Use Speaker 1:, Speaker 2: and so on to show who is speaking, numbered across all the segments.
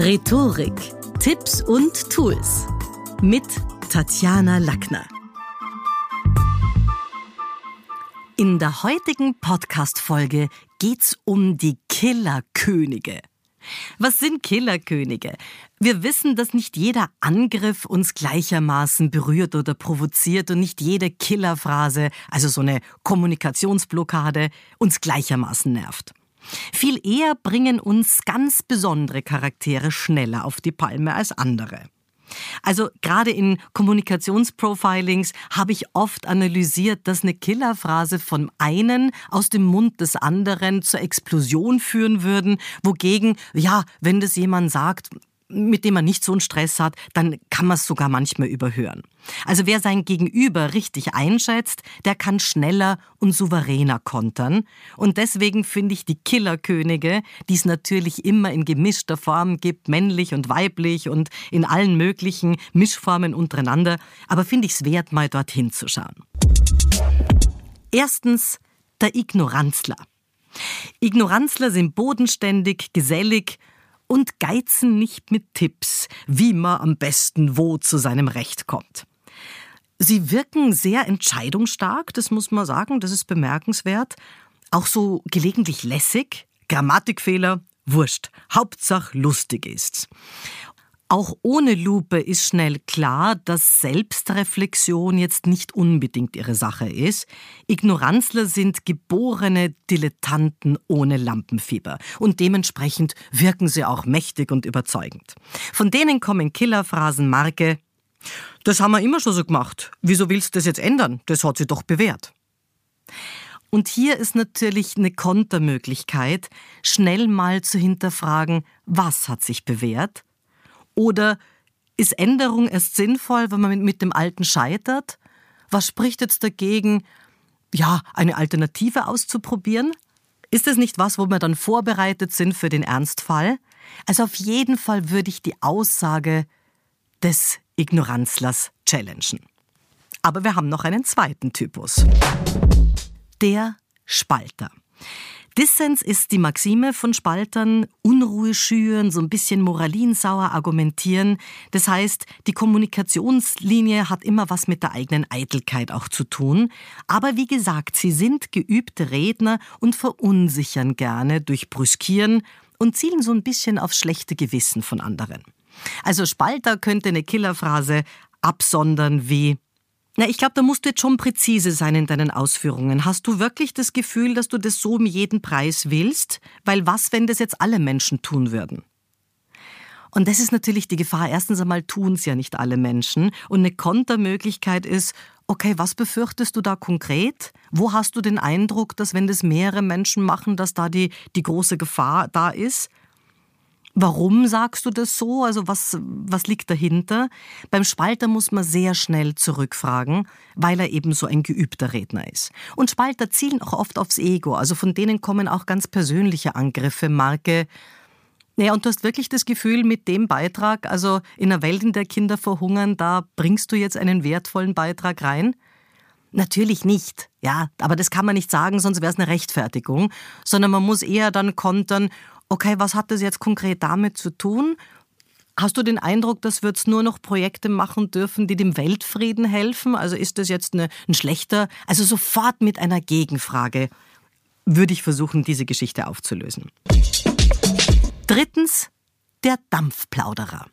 Speaker 1: Rhetorik, Tipps und Tools mit Tatjana Lackner. In der heutigen Podcast-Folge geht's um die Killerkönige. Was sind Killerkönige? Wir wissen, dass nicht jeder Angriff uns gleichermaßen berührt oder provoziert und nicht jede Killerphrase, also so eine Kommunikationsblockade, uns gleichermaßen nervt. Viel eher bringen uns ganz besondere Charaktere schneller auf die Palme als andere. Also gerade in Kommunikationsprofilings habe ich oft analysiert, dass eine Killerphrase von einen aus dem Mund des anderen zur Explosion führen würden, wogegen, ja, wenn das jemand sagt, mit dem man nicht so einen Stress hat, dann kann man es sogar manchmal überhören. Also wer sein Gegenüber richtig einschätzt, der kann schneller und souveräner kontern. Und deswegen finde ich die Killerkönige, die es natürlich immer in gemischter Form gibt, männlich und weiblich und in allen möglichen Mischformen untereinander, aber finde ich es wert, mal dorthin zu schauen. Erstens der Ignoranzler. Ignoranzler sind bodenständig, gesellig und geizen nicht mit Tipps, wie man am besten wo zu seinem Recht kommt. Sie wirken sehr entscheidungsstark, das muss man sagen, das ist bemerkenswert. Auch so gelegentlich lässig, Grammatikfehler, wurscht. Hauptsache lustig ist's. Auch ohne Lupe ist schnell klar, dass Selbstreflexion jetzt nicht unbedingt ihre Sache ist. Ignoranzler sind geborene Dilettanten ohne Lampenfieber und dementsprechend wirken sie auch mächtig und überzeugend. Von denen kommen Killerphrasen Marke Das haben wir immer schon so gemacht. Wieso willst du das jetzt ändern? Das hat sich doch bewährt. Und hier ist natürlich eine Kontermöglichkeit, schnell mal zu hinterfragen, was hat sich bewährt oder ist Änderung erst sinnvoll, wenn man mit dem Alten scheitert? Was spricht jetzt dagegen, ja, eine Alternative auszuprobieren? Ist es nicht was, wo wir dann vorbereitet sind für den Ernstfall? Also auf jeden Fall würde ich die Aussage des Ignoranzlers challengen. Aber wir haben noch einen zweiten Typus. Der Spalter. Dissens ist die Maxime von Spaltern, Unruhe schüren, so ein bisschen moralinsauer argumentieren. Das heißt, die Kommunikationslinie hat immer was mit der eigenen Eitelkeit auch zu tun. Aber wie gesagt, sie sind geübte Redner und verunsichern gerne durch Brüskieren und zielen so ein bisschen aufs schlechte Gewissen von anderen. Also Spalter könnte eine Killerphrase absondern wie na, ich glaube, da musst du jetzt schon präzise sein in deinen Ausführungen. Hast du wirklich das Gefühl, dass du das so um jeden Preis willst? Weil was, wenn das jetzt alle Menschen tun würden? Und das ist natürlich die Gefahr. Erstens einmal tun es ja nicht alle Menschen. Und eine Kontermöglichkeit ist, okay, was befürchtest du da konkret? Wo hast du den Eindruck, dass wenn das mehrere Menschen machen, dass da die, die große Gefahr da ist? Warum sagst du das so? Also was, was liegt dahinter? Beim Spalter muss man sehr schnell zurückfragen, weil er eben so ein geübter Redner ist. Und Spalter zielen auch oft aufs Ego. Also von denen kommen auch ganz persönliche Angriffe, Marke. Naja, und du hast wirklich das Gefühl, mit dem Beitrag, also in einer Welt, in der Kinder verhungern, da bringst du jetzt einen wertvollen Beitrag rein? Natürlich nicht, ja, aber das kann man nicht sagen, sonst wäre es eine Rechtfertigung, sondern man muss eher dann kontern, okay, was hat das jetzt konkret damit zu tun? Hast du den Eindruck, dass wir jetzt nur noch Projekte machen dürfen, die dem Weltfrieden helfen? Also ist das jetzt eine, ein schlechter, also sofort mit einer Gegenfrage würde ich versuchen, diese Geschichte aufzulösen. Drittens, der Dampfplauderer.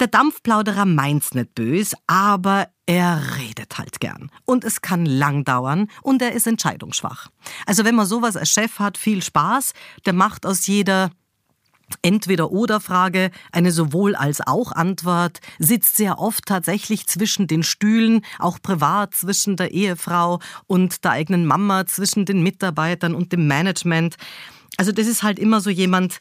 Speaker 1: Der Dampfplauderer meint's nicht bös, aber er redet halt gern. Und es kann lang dauern und er ist entscheidungsschwach. Also wenn man sowas als Chef hat, viel Spaß, der macht aus jeder Entweder-Oder-Frage eine sowohl als auch Antwort, sitzt sehr oft tatsächlich zwischen den Stühlen, auch privat zwischen der Ehefrau und der eigenen Mama, zwischen den Mitarbeitern und dem Management. Also das ist halt immer so jemand,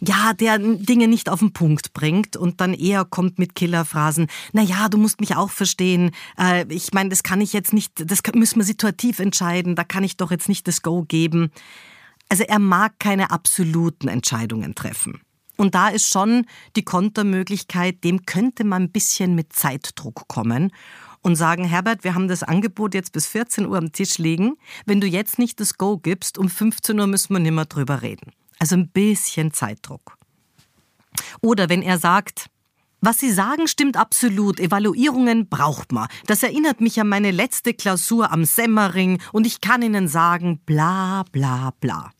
Speaker 1: ja, der Dinge nicht auf den Punkt bringt und dann eher kommt mit Killerphrasen, na ja, du musst mich auch verstehen. Äh, ich meine, das kann ich jetzt nicht, das müssen wir situativ entscheiden, da kann ich doch jetzt nicht das Go geben. Also er mag keine absoluten Entscheidungen treffen. Und da ist schon die Kontermöglichkeit, dem könnte man ein bisschen mit Zeitdruck kommen und sagen, Herbert, wir haben das Angebot jetzt bis 14 Uhr am Tisch liegen. Wenn du jetzt nicht das Go gibst, um 15 Uhr müssen wir nicht mehr drüber reden. Also ein bisschen Zeitdruck. Oder wenn er sagt, was Sie sagen, stimmt absolut. Evaluierungen braucht man. Das erinnert mich an meine letzte Klausur am Semmering und ich kann Ihnen sagen, bla bla bla.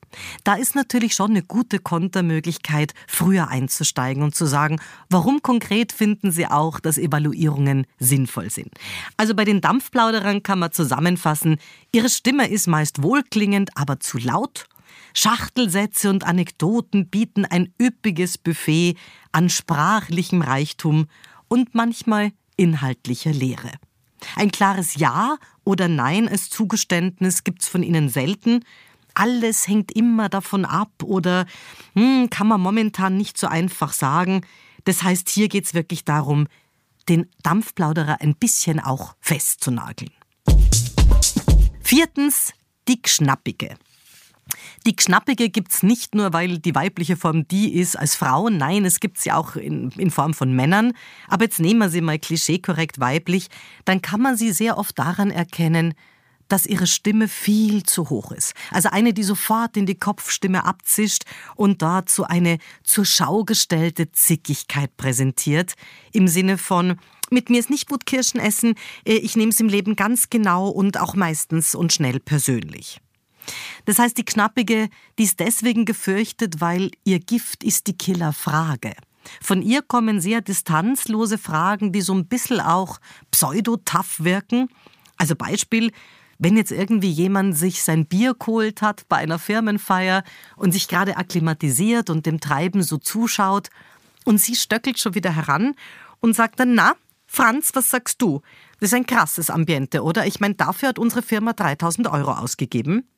Speaker 1: Da ist natürlich schon eine gute Kontermöglichkeit, früher einzusteigen und zu sagen, warum konkret finden Sie auch, dass Evaluierungen sinnvoll sind. Also bei den Dampfplauderern kann man zusammenfassen, Ihre Stimme ist meist wohlklingend, aber zu laut. Schachtelsätze und Anekdoten bieten ein üppiges Buffet an sprachlichem Reichtum und manchmal inhaltlicher Lehre. Ein klares Ja oder Nein als Zugeständnis gibt's von Ihnen selten, alles hängt immer davon ab oder hm, kann man momentan nicht so einfach sagen. Das heißt, hier geht es wirklich darum, den Dampfplauderer ein bisschen auch festzunageln. Viertens, die Gschnappige. Die gibt es nicht nur, weil die weibliche Form die ist als Frau. Nein, es gibt sie auch in, in Form von Männern. Aber jetzt nehmen wir sie mal klischeekorrekt weiblich. Dann kann man sie sehr oft daran erkennen, dass ihre Stimme viel zu hoch ist. Also eine, die sofort in die Kopfstimme abzischt und dazu eine zur Schau gestellte Zickigkeit präsentiert. Im Sinne von, mit mir ist nicht gut Kirschen essen, äh, ich nehme es im Leben ganz genau und auch meistens und schnell persönlich. Das heißt, die Knappige, die ist deswegen gefürchtet, weil ihr Gift ist die Killerfrage. Von ihr kommen sehr distanzlose Fragen, die so ein bisschen auch pseudo-tough wirken. Also Beispiel, wenn jetzt irgendwie jemand sich sein Bier geholt hat bei einer Firmenfeier und sich gerade akklimatisiert und dem Treiben so zuschaut und sie stöckelt schon wieder heran und sagt dann, na, Franz, was sagst du? Das ist ein krasses Ambiente, oder? Ich meine, dafür hat unsere Firma 3000 Euro ausgegeben.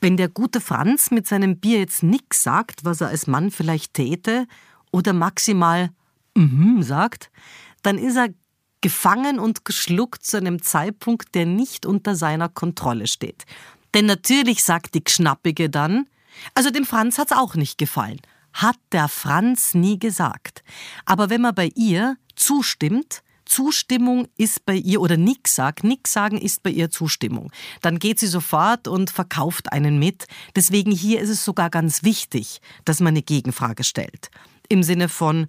Speaker 1: Wenn der gute Franz mit seinem Bier jetzt nix sagt, was er als Mann vielleicht täte, oder maximal mhm sagt, dann ist er gefangen und geschluckt zu einem Zeitpunkt, der nicht unter seiner Kontrolle steht. Denn natürlich sagt die Gschnappige dann, also dem Franz hat's auch nicht gefallen. Hat der Franz nie gesagt. Aber wenn man bei ihr zustimmt, Zustimmung ist bei ihr oder nix sagt, nix sagen ist bei ihr Zustimmung. Dann geht sie sofort und verkauft einen mit. Deswegen hier ist es sogar ganz wichtig, dass man eine Gegenfrage stellt. Im Sinne von,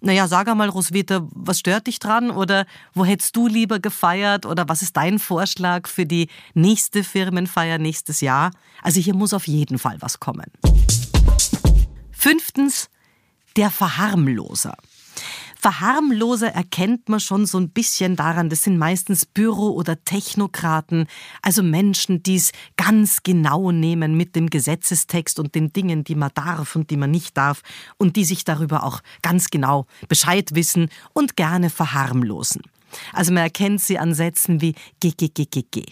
Speaker 1: naja, sag einmal, Roswitha, was stört dich dran? Oder wo hättest du lieber gefeiert? Oder was ist dein Vorschlag für die nächste Firmenfeier nächstes Jahr? Also hier muss auf jeden Fall was kommen. Fünftens, der Verharmloser. Verharmloser erkennt man schon so ein bisschen daran, das sind meistens Büro- oder Technokraten, also Menschen, die es ganz genau nehmen mit dem Gesetzestext und den Dingen, die man darf und die man nicht darf und die sich darüber auch ganz genau Bescheid wissen und gerne verharmlosen. Also man erkennt sie an Sätzen wie GGGGG.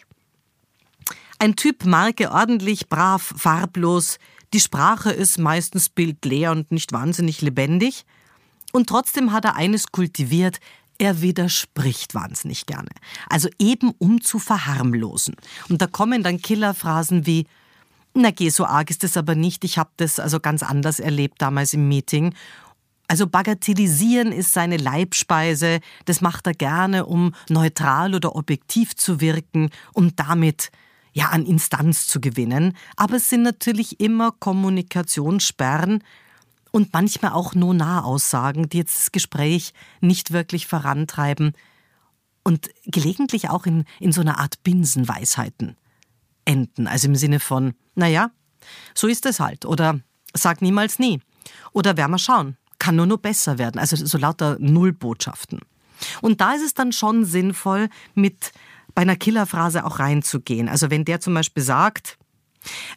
Speaker 1: Ein Typ Marke ordentlich, brav, farblos. Die Sprache ist meistens bildleer und nicht wahnsinnig lebendig. Und trotzdem hat er eines kultiviert, er widerspricht wahnsinnig gerne. Also eben um zu verharmlosen. Und da kommen dann Killerphrasen wie, na geh, so arg ist es aber nicht, ich habe das also ganz anders erlebt damals im Meeting. Also bagatellisieren ist seine Leibspeise, das macht er gerne, um neutral oder objektiv zu wirken, um damit ja an Instanz zu gewinnen. Aber es sind natürlich immer Kommunikationssperren, und manchmal auch nur Nahaussagen, die jetzt das Gespräch nicht wirklich vorantreiben und gelegentlich auch in, in so einer Art Binsenweisheiten enden. Also im Sinne von, naja, so ist es halt. Oder sag niemals nie. Oder werden wir schauen. Kann nur noch besser werden. Also so lauter Nullbotschaften. Und da ist es dann schon sinnvoll, mit bei einer Killerphrase auch reinzugehen. Also wenn der zum Beispiel sagt,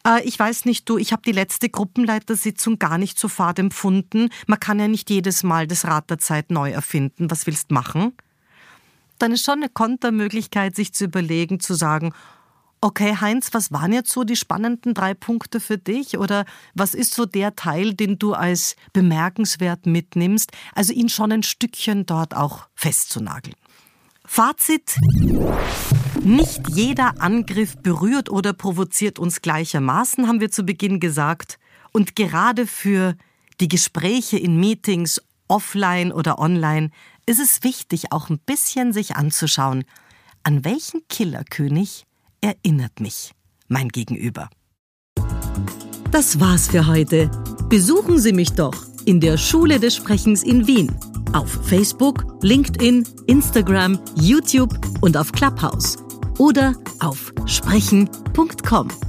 Speaker 1: äh, ich weiß nicht, du, ich habe die letzte Gruppenleitersitzung gar nicht so fad empfunden. Man kann ja nicht jedes Mal das Rad der Zeit neu erfinden. Was willst machen? Dann ist schon eine Kontermöglichkeit, sich zu überlegen, zu sagen, Okay, Heinz, was waren jetzt so die spannenden drei Punkte für dich? Oder was ist so der Teil, den du als bemerkenswert mitnimmst? Also ihn schon ein Stückchen dort auch festzunageln. Fazit. Nicht jeder Angriff berührt oder provoziert uns gleichermaßen, haben wir zu Beginn gesagt. Und gerade für die Gespräche in Meetings, offline oder online, ist es wichtig, auch ein bisschen sich anzuschauen, an welchen Killerkönig erinnert mich mein Gegenüber.
Speaker 2: Das war's für heute. Besuchen Sie mich doch
Speaker 1: in der Schule des Sprechens in Wien. Auf Facebook, LinkedIn, Instagram, YouTube und auf Clubhouse. Oder auf sprechen.com.